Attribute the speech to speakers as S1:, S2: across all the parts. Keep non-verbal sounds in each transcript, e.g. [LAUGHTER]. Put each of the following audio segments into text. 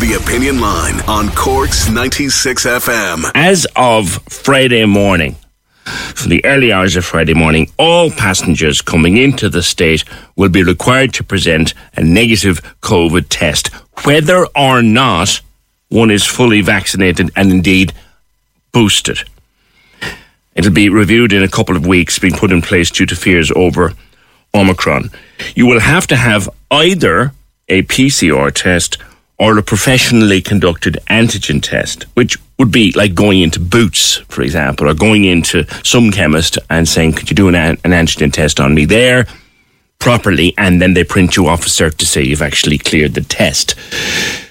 S1: The Opinion Line on Cork's 96 FM.
S2: As of Friday morning, for the early hours of Friday morning, all passengers coming into the state will be required to present a negative COVID test, whether or not one is fully vaccinated and indeed boosted. It'll be reviewed in a couple of weeks, being put in place due to fears over Omicron. You will have to have either a PCR test or a professionally conducted antigen test, which would be like going into Boots, for example, or going into some chemist and saying, could you do an, an antigen test on me there properly? And then they print you off a cert to say you've actually cleared the test.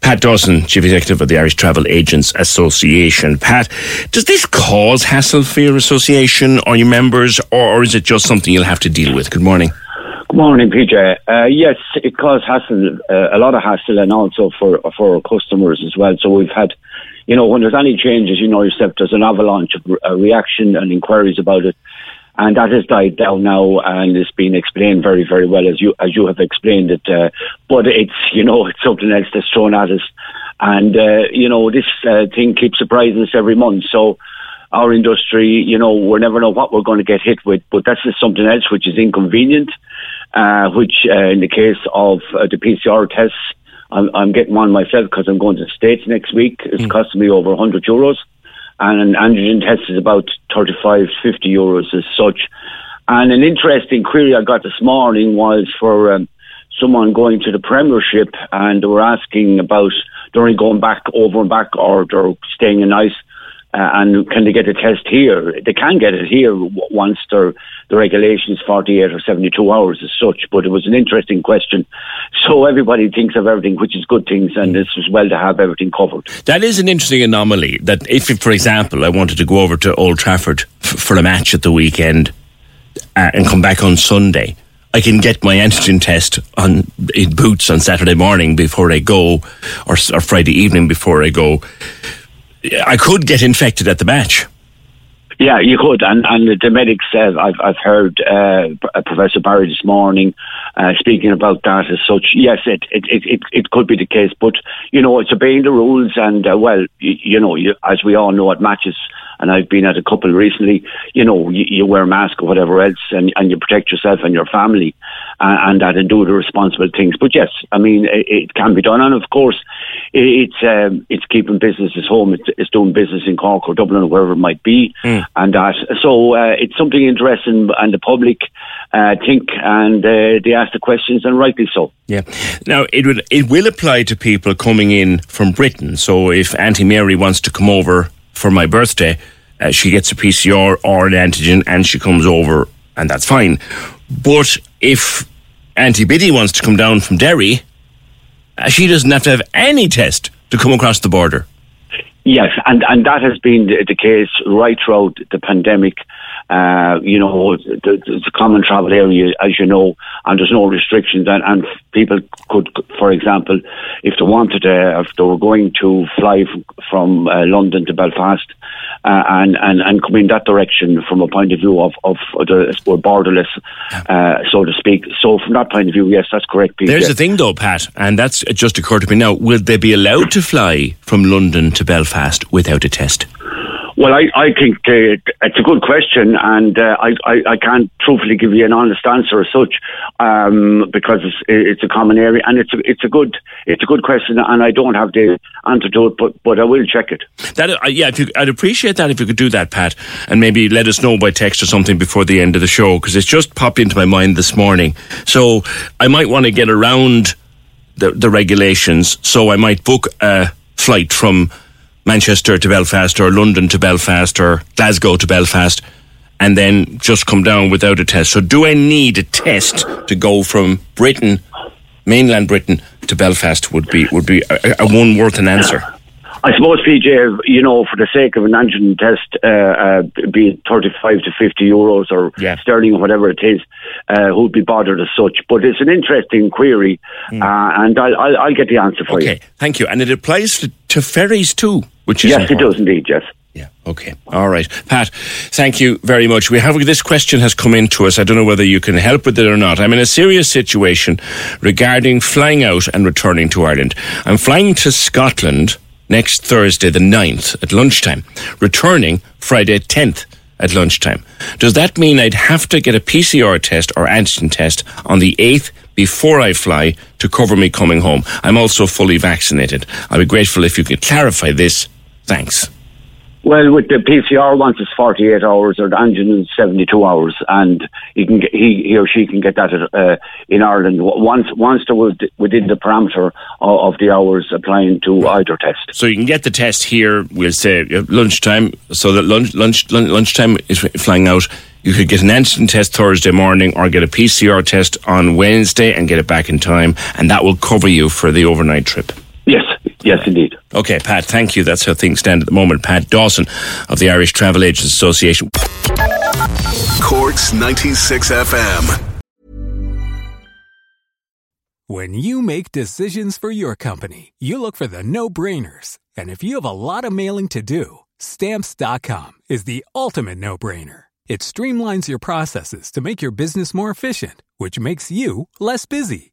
S2: Pat Dawson, Chief Executive of the Irish Travel Agents Association. Pat, does this cause hassle for your association or your members, or, or is it just something you'll have to deal with? Good morning.
S3: Good morning, PJ. Uh, yes, it caused hassle, uh, a lot of hassle, and also for for our customers as well. So we've had, you know, when there's any changes, you know yourself, there's an avalanche of uh, reaction and inquiries about it, and that has died down now, and it's been explained very, very well as you as you have explained it. Uh, but it's you know it's something else that's thrown at us, and uh, you know this uh, thing keeps surprising us every month. So our industry, you know, we never know what we're going to get hit with, but that's just something else which is inconvenient uh, which uh, in the case of uh, the PCR tests, I'm, I'm getting one myself because I'm going to the States next week. It's mm. costing me over 100 euros. And an antigen test is about 35, 50 euros as such. And an interesting query I got this morning was for um, someone going to the Premiership and they were asking about, they're only going back over and back or they're staying in ice uh, and can they get a test here? They can get it here once the regulation is 48 or 72 hours as such, but it was an interesting question. [LAUGHS] So everybody thinks of everything, which is good things, and it's as well to have everything covered.
S2: That is an interesting anomaly. That if, for example, I wanted to go over to Old Trafford f- for a match at the weekend uh, and come back on Sunday, I can get my antigen test on in boots on Saturday morning before I go, or, or Friday evening before I go I could get infected at the match.
S3: Yeah, you could, and and the medics. Uh, I've I've heard uh, Professor Barry this morning uh, speaking about that as such. Yes, it, it it, it it could be the case, but you know it's obeying the rules, and uh, well, you, you know, you, as we all know, at matches and I've been at a couple recently, you know, you, you wear a mask or whatever else and, and you protect yourself and your family and, and that and do the responsible things. But yes, I mean, it, it can be done. And of course, it, it's, um, it's keeping businesses home. It's, it's doing business in Cork or Dublin or wherever it might be. Mm. And that, so, uh, it's something interesting and the public, uh, think and, uh, they ask the questions and rightly so.
S2: Yeah. Now, it would, it will apply to people coming in from Britain. So if Auntie Mary wants to come over for my birthday, uh, she gets a PCR or an antigen and she comes over, and that's fine. But if Auntie Biddy wants to come down from Derry, uh, she doesn't have to have any test to come across the border.
S3: Yes, and, and that has been the, the case right throughout the pandemic. Uh, you know, it's a common travel area, as you know, and there's no restrictions. And, and people could, for example, if they wanted, uh, if they were going to fly from, from uh, London to Belfast, uh, and, and, and come in that direction from a point of view of, of the borderless, uh, so to speak. So from that point of view, yes, that's correct. Pete,
S2: There's a thing though, Pat, and that's just occurred to me now. Will they be allowed to fly from London to Belfast without a test?
S3: Well, I, I think uh, it's a good question, and uh, I, I, I, can't truthfully give you an honest answer as such um, because it's, it's, a common area, and it's a, it's a good it's a good question, and I don't have the answer to it, but but I will check it.
S2: That uh, yeah, you, I'd appreciate that if you could do that, Pat, and maybe let us know by text or something before the end of the show because it's just popped into my mind this morning. So I might want to get around the, the regulations, so I might book a flight from Manchester to Belfast or London to Belfast or Glasgow to Belfast and then just come down without a test. So do I need a test to go from Britain, mainland Britain, to Belfast would be would be a, a one worth an answer.
S3: I suppose, PJ, you know, for the sake of an antigen test, uh, uh, be it 35 to 50 euros or yeah. sterling or whatever it is, uh, who'd be bothered as such. But it's an interesting query, mm. and I'll, I'll, I'll, get the answer for
S2: okay.
S3: you.
S2: Okay, thank you. And it applies to, to ferries too, which is
S3: Yes,
S2: important.
S3: it does indeed, yes.
S2: Yeah. Okay. All right, Pat. Thank you very much. We have this question has come in to us. I don't know whether you can help with it or not. I'm in a serious situation regarding flying out and returning to Ireland. I'm flying to Scotland next Thursday, the 9th, at lunchtime, returning Friday 10th at lunchtime. Does that mean I'd have to get a PCR test or antigen test on the 8th before I fly to cover me coming home? I'm also fully vaccinated. I'd be grateful if you could clarify this. Thanks.
S3: Well, with the PCR, once it's 48 hours, or the antigen is 72 hours, and he can get, he, he or she can get that uh, in Ireland once once they're within the parameter of, of, the hours applying to either test.
S2: So you can get the test here. We'll say uh, lunchtime. So that lunch lunch lunchtime is flying out. You could get an antigen test Thursday morning, or get a PCR test on Wednesday and get it back in time, and that will cover you for the overnight trip.
S3: Yes, yes, indeed.
S2: Okay, Pat, thank you. That's how things stand at the moment. Pat Dawson of the Irish Travel Agents Association.
S1: Cork's 96 FM.
S4: When you make decisions for your company, you look for the no brainers. And if you have a lot of mailing to do, stamps.com is the ultimate no brainer. It streamlines your processes to make your business more efficient, which makes you less busy.